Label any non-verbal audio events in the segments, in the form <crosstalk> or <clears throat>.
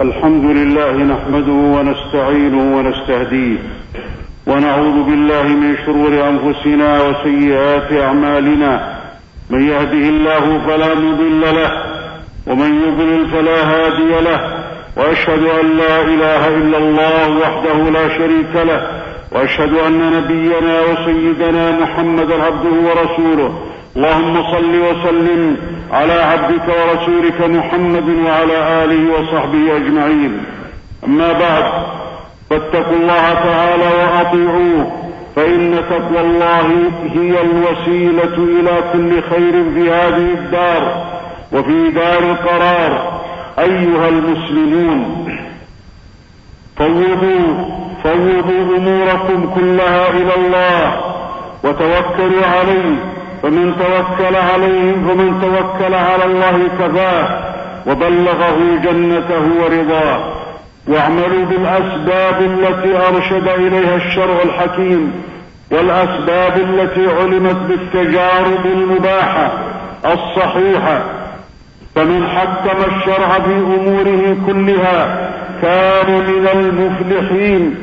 الحمد لله نحمده ونستعينه ونستهديه ونعوذ بالله من شرور أنفسنا وسيئات أعمالنا. من يهده الله فلا مضل له ومن يضلل فلا هادي له وأشهد أن لا إله إلا الله وحده لا شريك له وأشهد أن نبينا وسيدنا محمدا عبده ورسوله. اللهم صل وسلم على عبدك ورسولك محمد وعلى آله وصحبه أجمعين. أما بعد فاتقوا الله تعالى وأطيعوه فإن تقوى الله هي الوسيلة إلى كل خير في هذه الدار وفي دار القرار. أيها المسلمون فوضوا فوضوا أموركم كلها إلى الله وتوكلوا عليه فمن توكل عليهم فمن توكل على الله كفاه وبلغه جنته ورضاه. واعملوا بالأسباب التي أرشد إليها الشرع الحكيم والأسباب التي علمت بالتجارب المباحة الصحيحة. فمن حكم الشرع في اموره كلها كان من المفلحين.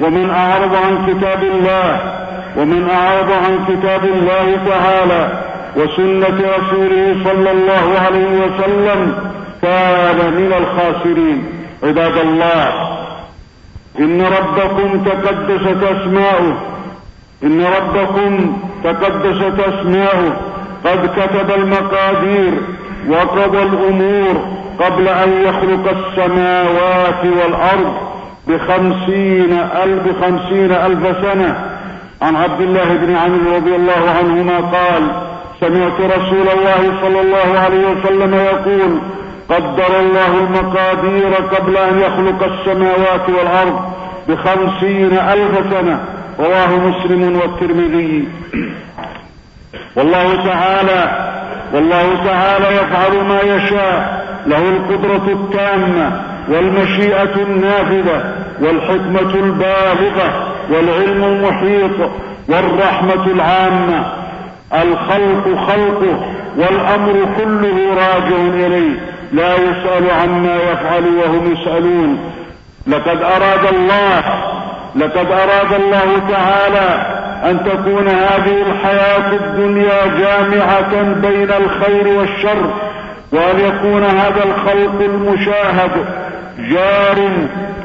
ومن أعرض عن كتاب الله ومن أعرض عن كتاب الله تعالى وسنة رسوله صلى الله عليه وسلم كان من الخاسرين. عباد الله إن ربكم تقدست أسماؤه إن ربكم تقدست أسماؤه قد كتب المقادير وقضى الأمور قبل أن يخلق السماوات والأرض بخمسين ألف خمسين ألف سنة. عن عبد الله بن عمرو رضي الله عنهما قال سمعت رسول الله صلى الله عليه وسلم يقول قدر الله المقادير قبل أن يخلق السماوات والأرض بخمسين ألف سنة. رواه مسلم والترمذي. والله تعالى والله تعالى يفعل ما يشاء. له القدرة التامة والمشيئة النافذة والحكمة البالغة. والعلم المحيط والرحمة العامة. الخلق خلقه والأمر كله راجع إليه. لا يسأل عما يفعل وهم يسألون. لقد أراد الله لقد أراد الله تعالى أن تكون هذه الحياة الدنيا جامعة بين الخير والشر وأن يكون هذا الخلق المشاهد جار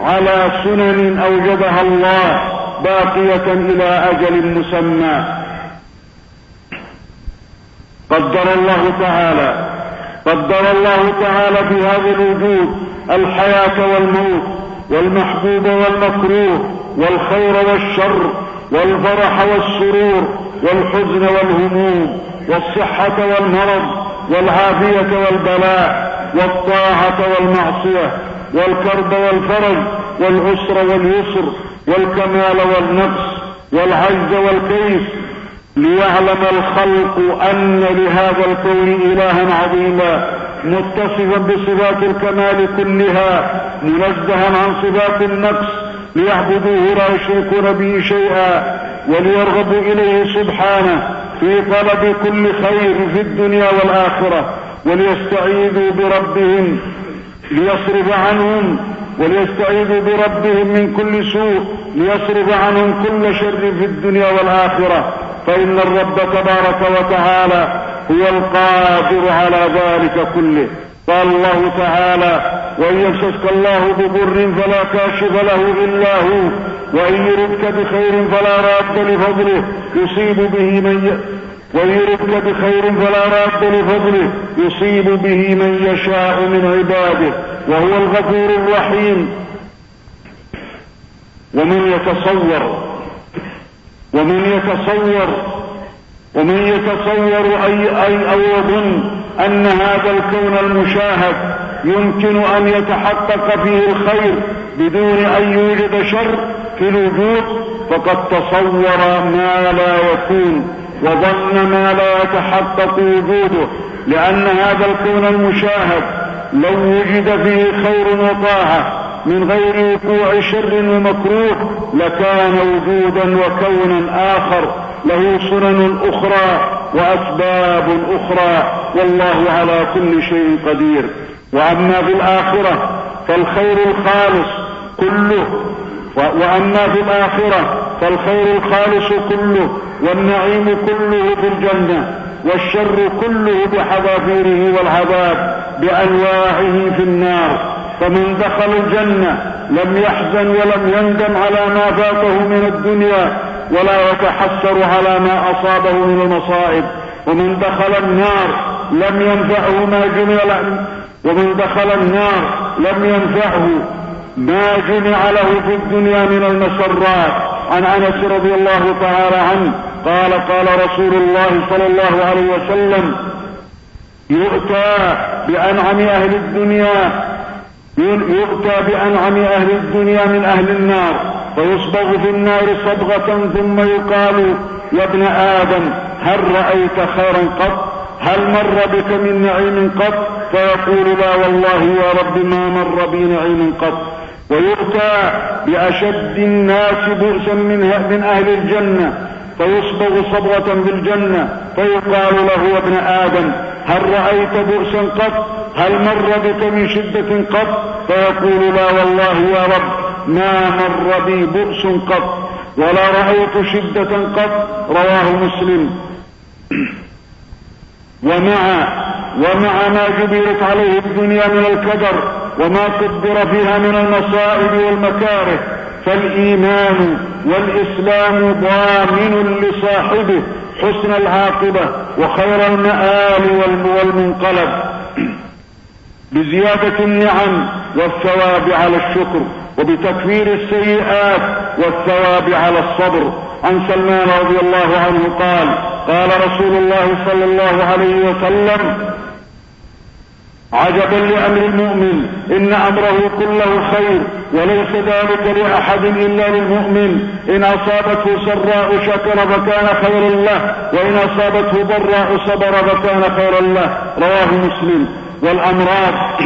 على سنن أوجدها الله. باقية إلى أجل مسمى. قدر الله تعالى قدر الله تعالى في هذا الوجود الحياة والموت والمحبوب والمكروه والخير والشر والفرح والسرور والحزن والهموم والصحة والمرض والعافية والبلاء والطاعة والمعصية والكرب والفرج والعسر واليسر والكمال والنقص والعجز والكيف ليعلم الخلق أن لهذا الكون إلها عظيما متصفا بصفات الكمال كلها منزها عن صفات النقص ليعبدوه لا يشركون به شيئا وليرغبوا إليه سبحانه في طلب كل خير في الدنيا والآخرة وليستعيذوا بربهم ليصرف عنهم وليستعيذوا بربهم من كل سوء ليصرف عنهم كل شر في الدنيا والآخرة. فإن الرب تبارك وتعالى هو القادر على ذلك كله. قال الله تعالى وإن يمسسك الله بضر فلا كاشف له إلا هو وإن يردك بخير فلا راد لفضله يصيب به من وإن يردك بخير فلا راد لفضله يصيب به من يشاء من عباده وهو الغفور الرحيم. ومن يتصور ومن يتصور ومن يتصور أي, أي أو يظن أن هذا الكون المشاهد يمكن أن يتحقق فيه الخير بدون أن يوجد شر في الوجود فقد تصور ما لا يكون. وظن ما لا يتحقق وجوده لأن هذا الكون المشاهد لو وجد فيه خير وطاعة من غير وقوع شر ومكروه لكان وجودا وكونا آخر. له سنن أخرى وأسباب أخرى. والله على كل شيء قدير. وأما في الآخرة فالخير الخالص كله. وأما في الآخرة فالخير الخالص كله والنعيم كله في الجنة والشر كله بحذافيره والعذاب بأنواعه في النار. فمن دخل الجنة لم يحزن ولم يندم على ما فاته من الدنيا ولا يتحسر على ما أصابه من المصائب. ومن دخل النار لم ينفعه ما جمل ومن دخل النار لم ينفعه ما جمع له في الدنيا من المسرات. عن انس رضي الله تعالى عنه قال قال رسول الله صلى الله عليه وسلم يؤتى بأنعم أهل الدنيا يؤتى بأنعم أهل الدنيا من أهل النار فيصبغ في النار صبغة ثم يقال يا ابن آدم هل رأيت خيرا قط؟ هل مر بك من نعيم قط؟ فيقول لا والله يا رب ما مر بي نعيم قط. ويؤتى بأشد الناس بؤسا من من أهل الجنة فيصبغ صبغة بالجنة فيقال له ابن آدم هل رأيت بؤسا قط؟ هل مر بك من شدة قط؟ فيقول لا والله يا رب ما مر بي بؤس قط ولا رأيت شدة قط. رواه مسلم. <clears throat> ومع ومع ما جبلت عليه الدنيا من الكدر وما قدر فيها من المصائب والمكاره فالإيمان والإسلام ضامن لصاحبه حسن العاقبة وخير المآل والمنقلب. <clears throat> بزيادة النعم والثواب على الشكر وبتكفير السيئات والثواب على الصبر. عن سلمان رضي الله عنه قال قال رسول الله صلى الله عليه وسلم عجبا لأمر المؤمن إن أمره كله خير وليس ذلك لأحد إلا للمؤمن. إن أصابته سراء شكر فكان خيرا له وإن أصابته ضراء صبر فكان خيرا له. رواه مسلم. والأمراض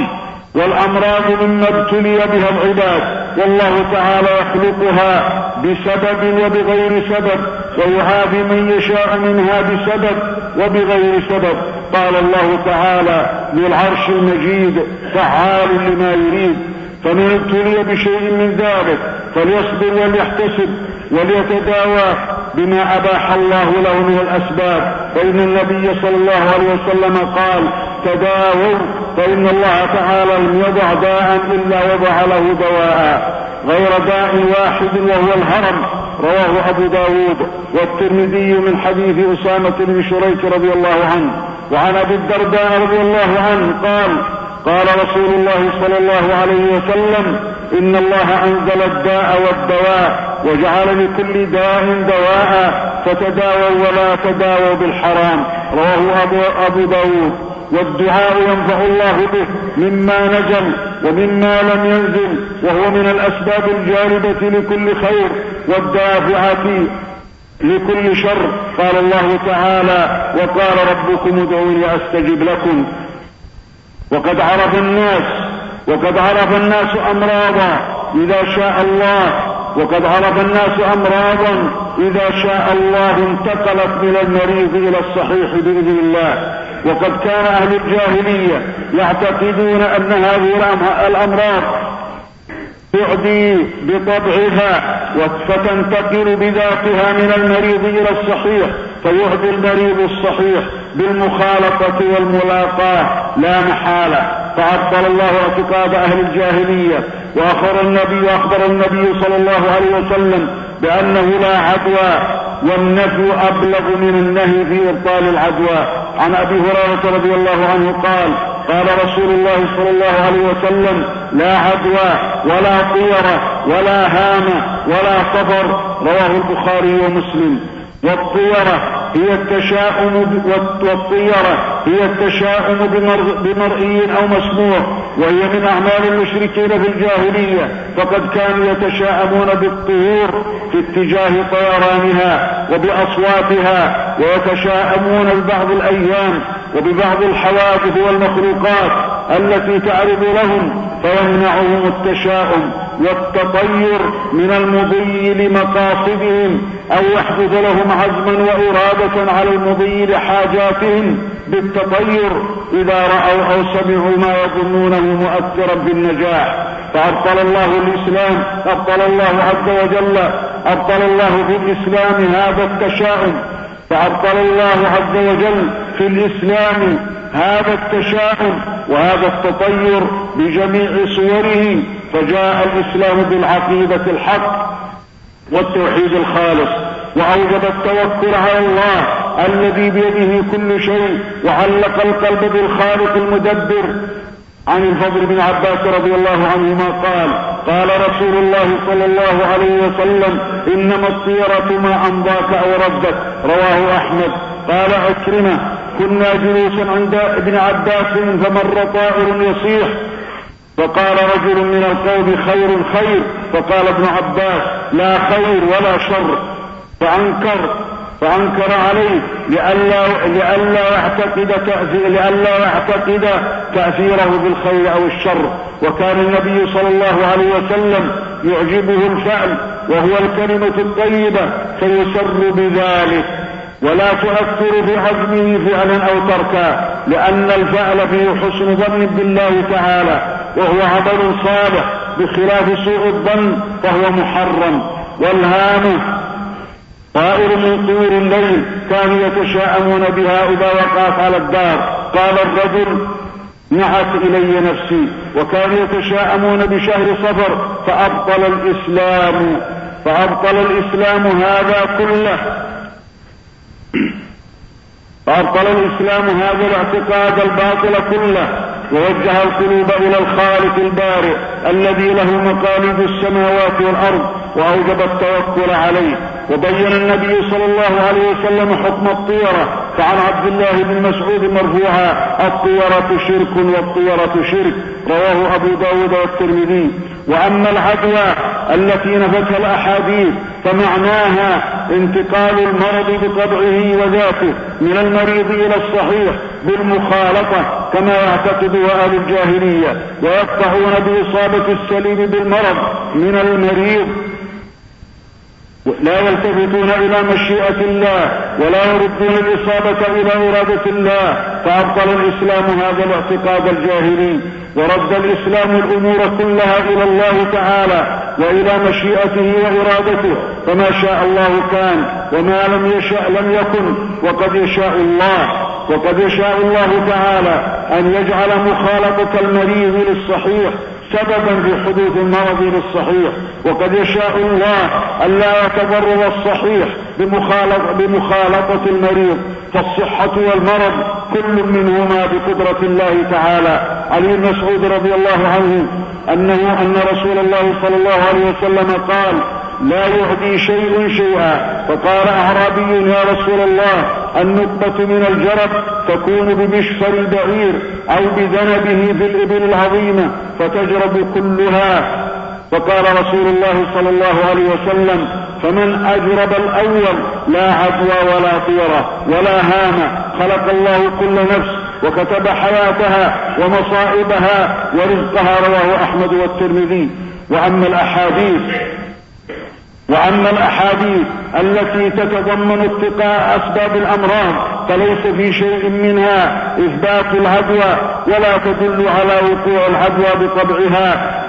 والأمراض مما ابتلي بها العباد والله تعالى يخلقها بسبب وبغير سبب. ويعافي من يشاء منها بسبب وبغير سبب. قال الله تعالى للعرش المجيد فعال لما يريد. فمن ابتلي بشيء من ذلك فليصبر وليحتسب وليتداوى بما أباح الله له من الأسباب. فإن النبي صلى الله عليه وسلم قال تداووا فإن الله تعالى لم يضع داء إلا وضع له دواء. غير داء واحد وهو الهرم. رواه أبو داود والترمذي من حديث أسامة بن شريك رضي الله عنه وعن أبي الدرداء رضي الله عنه قال قال رسول الله صلى الله عليه وسلم إن الله أنزل الداء والدواء وجعل لكل داء دواء فتداووا ولا تداووا بالحرام. رواه أبو, أبو داود. والدعاء ينفع الله به مما نزل ومما لم ينزل وهو من الأسباب الجالبة لكل خير والدافعة لكل شر. قال الله تعالى وقال ربكم ادعوني أستجب لكم. وقد عرف الناس وقد عرف الناس أمراضا إذا شاء الله. وقد عرف الناس أمراضا إذا شاء الله انتقلت من المريض إلى الصحيح بإذن الله. وقد كان أهل الجاهلية يعتقدون أن هذه الأمراض تعدي بطبعها فتنتقل بذاتها من المريض إلى الصحيح فيهدي المريض الصحيح بالمخالطة والملاقاة لا محالة. فعطل الله اعتقاد أهل الجاهلية. واخر النبي وأخبر النبي صلى الله عليه وسلم بأنه لا عدوى والنفي أبلغ من النهي في إبطال العدوى. عن أبي هريرة رضي الله عنه قال قال رسول الله صلى الله عليه وسلم لا عدوى ولا طيرة ولا هام ولا صفر رواه البخاري ومسلم. والطيرة هي التشاؤم والطيرة هي التشاؤم بمرئي أو مسموع وهي من أعمال المشركين في الجاهلية فقد كانوا يتشاءمون بالطيور في اتجاه طيرانها وبأصواتها ويتشاءمون ببعض الأيام وببعض الحوادث والمخلوقات. التي تعرض لهم فيمنعهم التشاؤم والتطير من المضي لمقاصدهم أو يحدث لهم عزما وإرادة على المضي لحاجاتهم بالتطير. إذا رأوا أو سمعوا ما يظنونه مؤثرا بالنجاح فأبطل الله الإسلام أبطل الله عز وجل أبطل الله في الإسلام هذا التشاؤم. فأبطل الله عز وجل في الإسلام هذا التشاؤم وهذا التطير بجميع صوره فجاء الإسلام بالعقيدة الحق والتوحيد الخالص وأوجب التوكل على الله الذي بيده كل شيء وعلق القلب بالخالق المدبر. عن الفضل بن عباس رضي الله عنهما قال قال رسول الله صلى الله عليه وسلم إنما الطيرة ما أمضاك أو ردك رواه أحمد. قال عكرمة كنا جلوسا عند ابن عباس فمر طائر يصيح فقال رجل من القوم خير خير فقال ابن عباس لا خير ولا شر فأنكر فأنكر عليه لئلا لئلا يعتقد لئلا يعتقد تأثيره بالخير أو الشر. وكان النبي صلى الله عليه وسلم يعجبه الفعل وهو الكلمة الطيبة فيسر بذلك. ولا تؤثر في عزمه فعلا أو تركا لأن الفعل فيه حسن ظن بالله تعالى وهو عمل صالح بخلاف سوء الظن فهو محرم. والهامة طائر من طيور الليل كانوا يتشاءمون بها إذا وقعت على الدار. قال الرجل نعت إلي نفسي وكانوا يتشاءمون بشهر صفر فأبطل الإسلام. فأبطل الإسلام هذا كله. فأبطل الإسلام هذا الاعتقاد الباطل كله ووجه القلوب إلى الخالق البارئ الذي له مقاليد السماوات والأرض وأوجب التوكل عليه. وبين النبي صلى الله عليه وسلم حكم الطيرة فعن عبد الله بن مسعود مرفوعا الطيرة شرك والطيرة شرك. رواه أبو داود والترمذي. وأما العدوى التي نفت الأحاديث فمعناها انتقال المرض بطبعه وذاته من المريض إلى الصحيح بالمخالطة كما يعتقد أهل الجاهلية. ويقطعون بإصابة السليم بالمرض من المريض. لا يلتفتون إلى مشيئة الله ولا يردون الإصابة إلى إرادة الله. فأبطل الإسلام هذا الاعتقاد الجاهلي ورد الإسلام الأمور كلها إلى الله تعالى. وإلى مشيئته وإرادته فما شاء الله كان وما لم يشاء لم يكن وقد يشاء الله وقد يشاء الله تعالى أن يجعل مخالطة المريض للصحيح سببا في حدوث المرض للصحيح. وقد يشاء الله ألا يتضرر الصحيح بمخالطة المريض فالصحة والمرض كل منهما بقدرة الله تعالى. علي بن مسعود رضي الله عنه أنه أن رسول الله صلى الله عليه وسلم قال لا يهدي شيء شيئا. فقال أعرابي يا رسول الله النقبة من الجرب تكون بمشفر البعير أو بذنبه في الإبل العظيمة فتجرب كلها. فقال رسول الله صلى الله عليه وسلم فمن أجرب الأول لا عدوى ولا طيرة ولا هامة خلق الله كل نفس وكتب حياتها ومصائبها ورزقها رواه أحمد والترمذي. وأما الأحاديث وأما الأحاديث التي تتضمن اتقاء أسباب الأمراض فليس في شيء منها إثبات العدوى ولا تدل على وقوع العدوى بطبعها.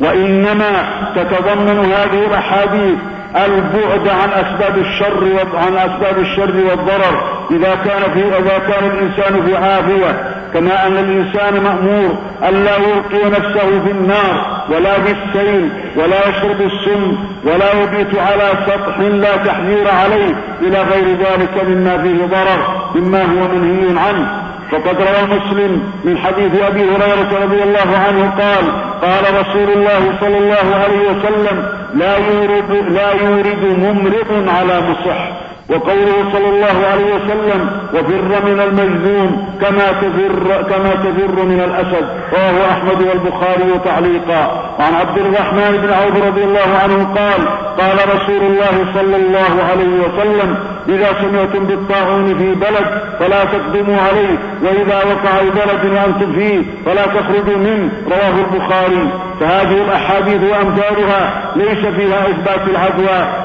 وإنما تتضمن هذه الأحاديث البعد عن أسباب الشر عن أسباب الشر والضرر. إذا كان في إذا كان الإنسان في عافية كما أن الإنسان مأمور ألا يلقي نفسه في النار ولا بالسيل ولا يشرب السم ولا يبيت على سطح لا تحذير عليه. إلى غير ذلك مما فيه ضرر مما هو منهي عنه. فقد روى مسلم من حديث أبي هريرة رضي الله عنه قال قال رسول الله صلى الله عليه وسلم لا يورد لا يورد ممرض على مصح. وقوله صلى الله عليه وسلم وفر من المجذوم كما تفر كما تفر من الأسد. رواه أحمد والبخاري تعليقا. وعن عبد الرحمن بن عوف رضي الله عنه قال قال رسول الله صلى الله عليه وسلم إذا سمعتم بالطاعون في بلد فلا تقدموا عليه وإذا وقع بلد وأنتم فيه فلا تخرجوا منه. رواه البخاري. فهذه الأحاديث وأمثالها ليس فيها إثبات العدوى.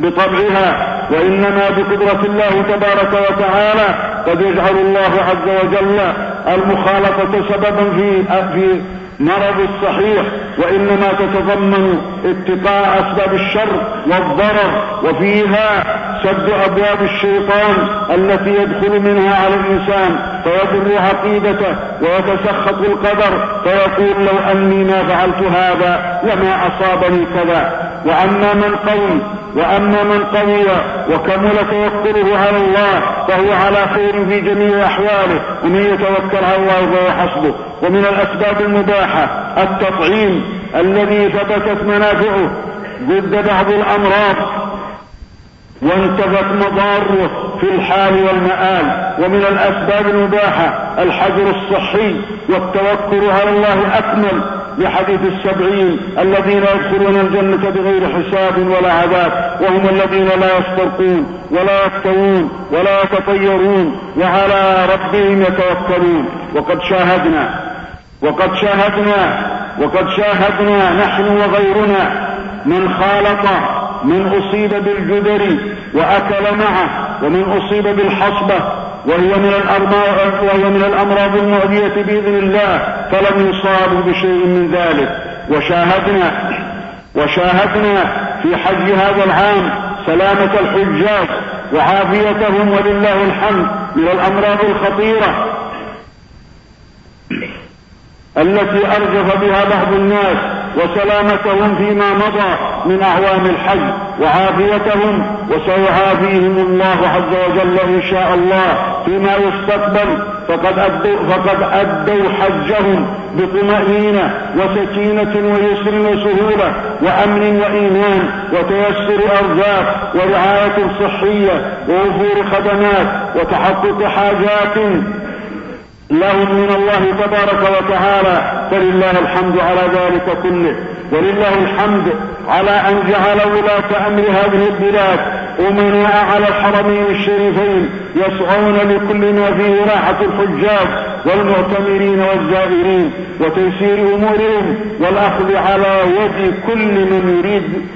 بطبعها وإنما بقدرة الله تبارك وتعالى قد يجعل الله عز وجل المخالطة سببا في في مرض الصحيح وإنما تتضمن اتقاء أسباب الشر والضرر وفيها سد أبواب الشيطان التي يدخل منها على الإنسان فيضر عقيدته ويتسخط القدر فيقول لو أني ما فعلت هذا لما أصابني كذا. وأما من قوي وأما من قوي وكمل توكله على الله فهو على خير في جميع أحواله. ومن يتوكل على الله فهو حسبه. ومن الأسباب المباحة التطعيم الذي ثبتت منافعه ضد بعض الأمراض. وانتفت مضاره في الحال والمآل ومن الأسباب المباحة الحجر الصحي والتوكل على الله أكمل لحديث السبعين الذين يدخلون الجنة بغير حساب ولا عذاب وهم الذين لا يسترقون ولا يفتوون ولا يتطيرون وعلى ربهم يتوكلون. وقد شاهدنا وقد شاهدنا وقد شاهدنا نحن وغيرنا من خالط من أصيب بالجدر وأكل معه ومن أصيب بالحصبة وهي من وهي من الأمراض المؤذية بإذن الله فلم يصابوا بشيء من ذلك. وشاهدنا وشاهدنا في حج هذا العام سلامة الحجاج وعافيتهم ولله الحمد من الأمراض الخطيرة التي أرجف بها بعض الناس. وسلامتهم فيما مضى من أعوام الحج وعافيتهم وسيعافيهم الله عز وجل إن شاء الله فيما يستقبل. فقد أدوا, فقد أدوا حجهم بطمأنينة وسكينة ويسر وسهولة وأمن وإيمان وتيسر أرزاق ورعاية صحية ووفور خدمات وتحقق حاجات لهم من الله تبارك وتعالى. فلله الحمد على ذلك كله ولله الحمد على أن جعل ولاة أمر هذه البلاد أمناء على الحرمين الشريفين يسعون لكل ما فيه راحة الحجاج والمعتمرين والزائرين وتيسير أمورهم والأخذ على يد كل من يريد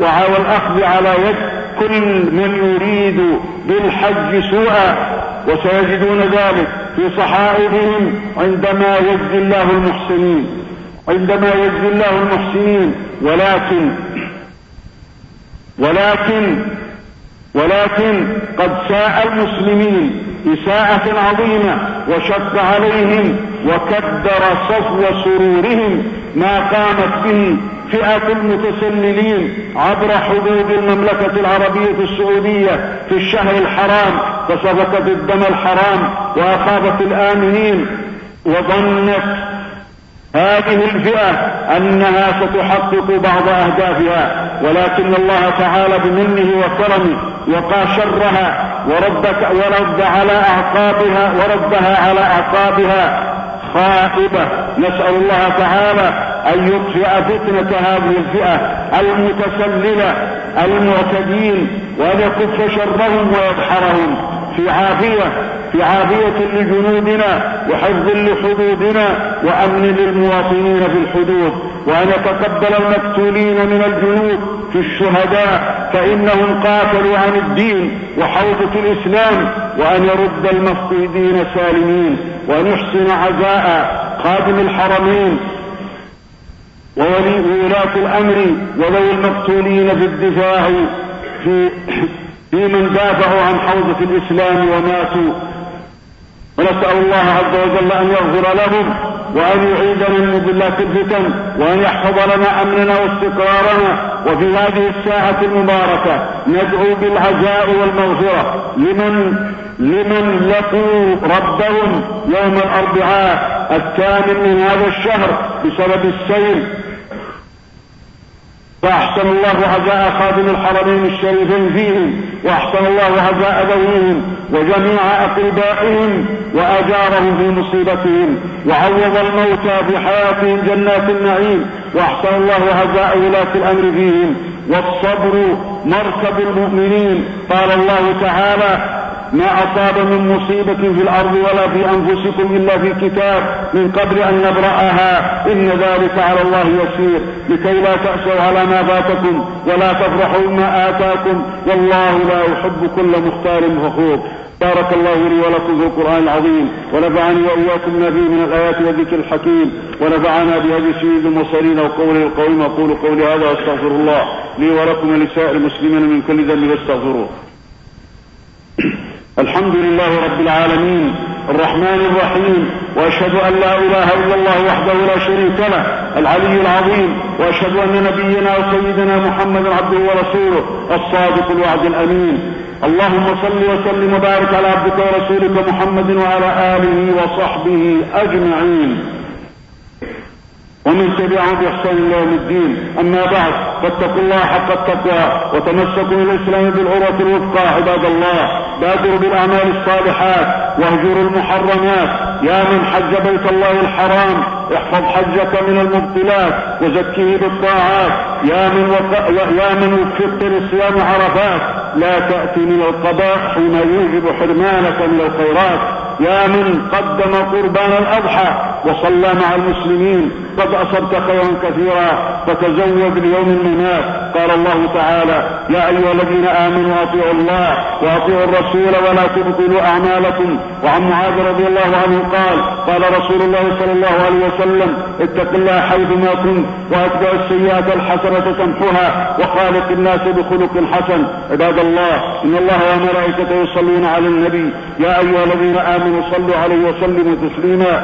والأخذ على يد كل من يريد بالحج سوءا وسيجدون ذلك في صحائفهم عندما يجزي الله المحسنين عندما يجزي الله المحسنين ولكن ولكن ولكن قد ساء المسلمين إساءة عظيمة وشق عليهم وكدر صفو سرورهم ما قامت به فئة المتسللين عبر حدود المملكة العربية السعودية في الشهر الحرام فسفكت الدم الحرام وأخافت الآمنين. وظنت هذه الفئة أنها ستحقق بعض أهدافها ولكن الله تعالى بمنه وكرمه وقى شرها ورد, ورد على أعقابها وردها على أعقابها خائبة. نسأل الله تعالى أن يطفئ فتنة هذه الفئة المتسللة المعتدين وأن يكف شرهم ويدحرهم في عافية في عافية لجنودنا وحفظ لحدودنا وأمن للمواطنين في الحدود وأن يتقبل المقتولين من الجنود في الشهداء فإنهم قاتلوا عن الدين وحوضة الإسلام وأن يرد المفقودين سالمين وأن يحسن عزاء خادم الحرمين وولي ولاة الأمر وذوي المقتولين في الدفاع <clears throat> في في من دافعوا عن حوضة الإسلام وماتوا. ونسأل الله عز وجل أن يغفر لهم وأن يعيدنا من مضلات الفتن وأن يحفظ لنا أمننا واستقرارنا وفي هذه الساعة المباركة ندعو بالعزاء والمغفرة. لمن لمن لقوا ربهم يوم الأربعاء الثامن من هذا الشهر بسبب السيل فأحسن الله عزاء خادم الحرمين الشريفين فيهم وأحسن الله عزاء ذويهم وجميع أقربائهم وأجارهم في مصيبتهم وعوض الموتى في حياتهم جنات النعيم وأحسن الله عزاء ولاة الأمر فيهم. والصبر مركب المؤمنين قال الله تعالى ما أصاب من مصيبة في الأرض ولا في أنفسكم إلا في كتاب من قبل أن نبرأها. إن ذلك على الله يسير. لكي لا تأسوا على ما فاتكم ولا تفرحوا بما آتاكم. والله لا يحب كل مختار فخور. بارك الله لي ولكم في القرآن العظيم. ونفعني وإياكم ما فيه من الآيات والذكر الحكيم. ونفعنا بهذه سيد المرسلين وقوله القويم أقول قولي هذا وأستغفر الله لي ولكم ولسائر المسلمين من كل ذنب واستغفروه الحمد لله رب العالمين الرحمن الرحيم وأشهد أن لا إله إلا الله وحده لا شريك له العلي العظيم وأشهد أن نبينا وسيدنا محمدا عبده ورسوله الصادق الوعد الأمين. اللهم صل وسلم وبارك على عبدك ورسولك محمد وعلى آله وصحبه أجمعين. ومن تبعهم بإحسان إلى يوم الدين. أما بعد فاتقوا الله حق التقوى وتمسكوا بالإسلام بالعروة الوثقى عباد الله. بادروا بالأعمال الصالحات واهجروا المحرمات. يا من حج بيت الله الحرام احفظ حجك من المبطلات وزكه بالطاعات. يا من وق... يا من وفقت لصيام عرفات. لا تأتي من القضاء حين يوجب حرمانك من الخيرات. يا من قدم قربان الأضحى وصلى مع المسلمين قد أصبت خيرا كثيرا فتزود ليوم الممات قال الله تعالى يا أيها الذين آمنوا أطيعوا الله وأطيعوا الرسول ولا تبطلوا أعمالكم. وعن معاذ رضي الله عنه قال قال رسول الله صلى الله عليه وسلم اتق الله حيثما كنت وأتبع السيئات الحسنة تمحها وخالق الناس بخلق حسن. عباد الله إن الله وملائكته يصلون على النبي. يا أيها الذين آمنوا صلوا عليه وسلموا تسليما.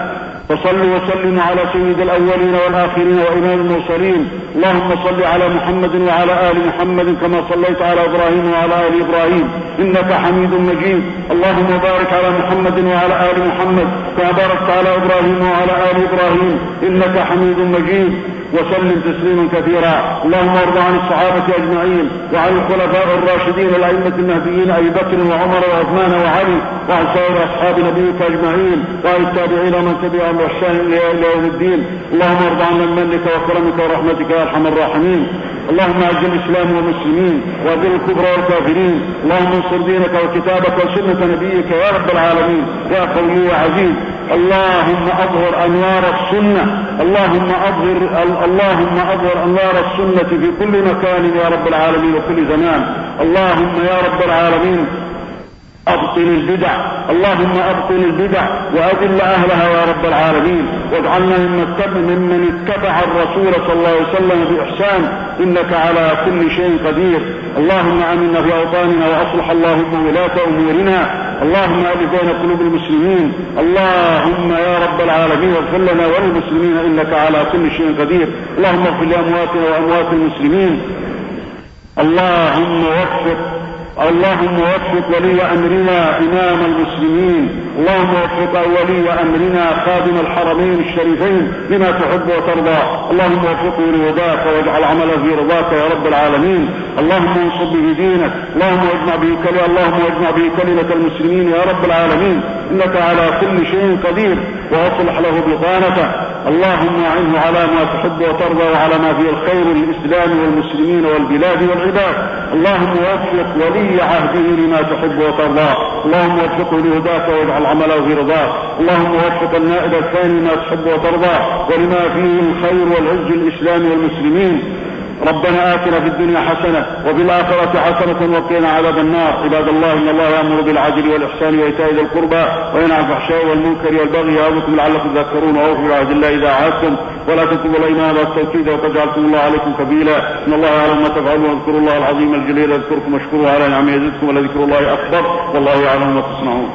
فصلوا وسلموا على سيد الأولين والآخرين وإمام المرسلين. اللهم صل على محمد وعلى آل محمد كما صليت على إبراهيم وعلى آل إبراهيم. إنك حميد مجيد. اللهم بارك على محمد وعلى آل محمد كما باركت على إبراهيم وعلى آل إبراهيم. إنك حميد مجيد. وسلم تسليما كثيرا. اللهم ارض عن الصحابة أجمعين وعن الخلفاء الراشدين الأئمة المهديين أبي بكر وعمر وعثمان وعلي وعن سائر أصحاب نبيك أجمعين وعن التابعين ومن تبعهم باحسان إلى يوم الدين. اللهم ارض عنا بمنك وكرمك ورحمتك يا أرحم الراحمين. اللهم أعز الإسلام والمسلمين وأذل الكفر والكافرين. اللهم انصر دينك وكتابك وسنة نبيك يا رب العالمين. يا قوي يا عزيز. اللهم أظهر أنوار السنة. اللهم أظهر اللهم أظهر أنوار السنة في كل مكان يا رب العالمين وكل زمان. اللهم يا رب العالمين أبطل البدع. اللهم أبطل البدع وأذل أهلها يا رب العالمين. واجعلنا ممن اتبع الرسول صلى الله عليه وسلم بإحسان. إنك على كل شيء قدير. اللهم آمنا في أوطاننا وأصلح اللهم ولاة أمورنا. اللهم ألف بين قلوب المسلمين. اللهم يا رب العالمين اغفر لنا وللمسلمين إنك على كل شيء قدير. اللهم اغفر لأمواتنا وأموات المسلمين. اللهم وفق اللهم وفق ولي امرنا إمام المسلمين. اللهم وفق ولي امرنا خادم الحرمين الشريفين لما تحب وترضى. اللهم وفقه لرضاك واجعل عمله في رضاك يا رب العالمين. اللهم انصر به دينك. اللهم واجمع به كلمه اللهم واجمع به كلمة المسلمين يا رب العالمين. إنك على كل شيء قدير. وأصلح له بطانته. اللهم اعنه على ما تحب وترضى وعلى ما فيه الخير للإسلام والمسلمين والبلاد والعباد. اللهم وفق ولي عهده لما تحب وترضى. اللهم وفقه لهداك واجعل عمله في رضاك. اللهم وفق النائب الثاني ما تحب وترضى. ولما فيه الخير والعز للإسلام والمسلمين. ربنا آتنا في الدنيا حسنة وفي الآخرة حسنة وقنا عذاب النار. عباد الله إن الله يأمر بالعدل والإحسان وإيتاء ذي القربى وينهى عن الفحشاء والمنكر والبغي يعظكم لعلكم تذكرون. وأوفوا بعهد الله إذا عاهدتم ولا تكتبوا الأيمان والتوكيد وقد جعلتم الله عليكم كبيلا إن الله يعلم ما تفعلون. واذكروا الله العظيم الجليل يذكركم واشكروه على نعمه يزدكم ولذكر الله أكبر. والله يعلم ما تصنعون.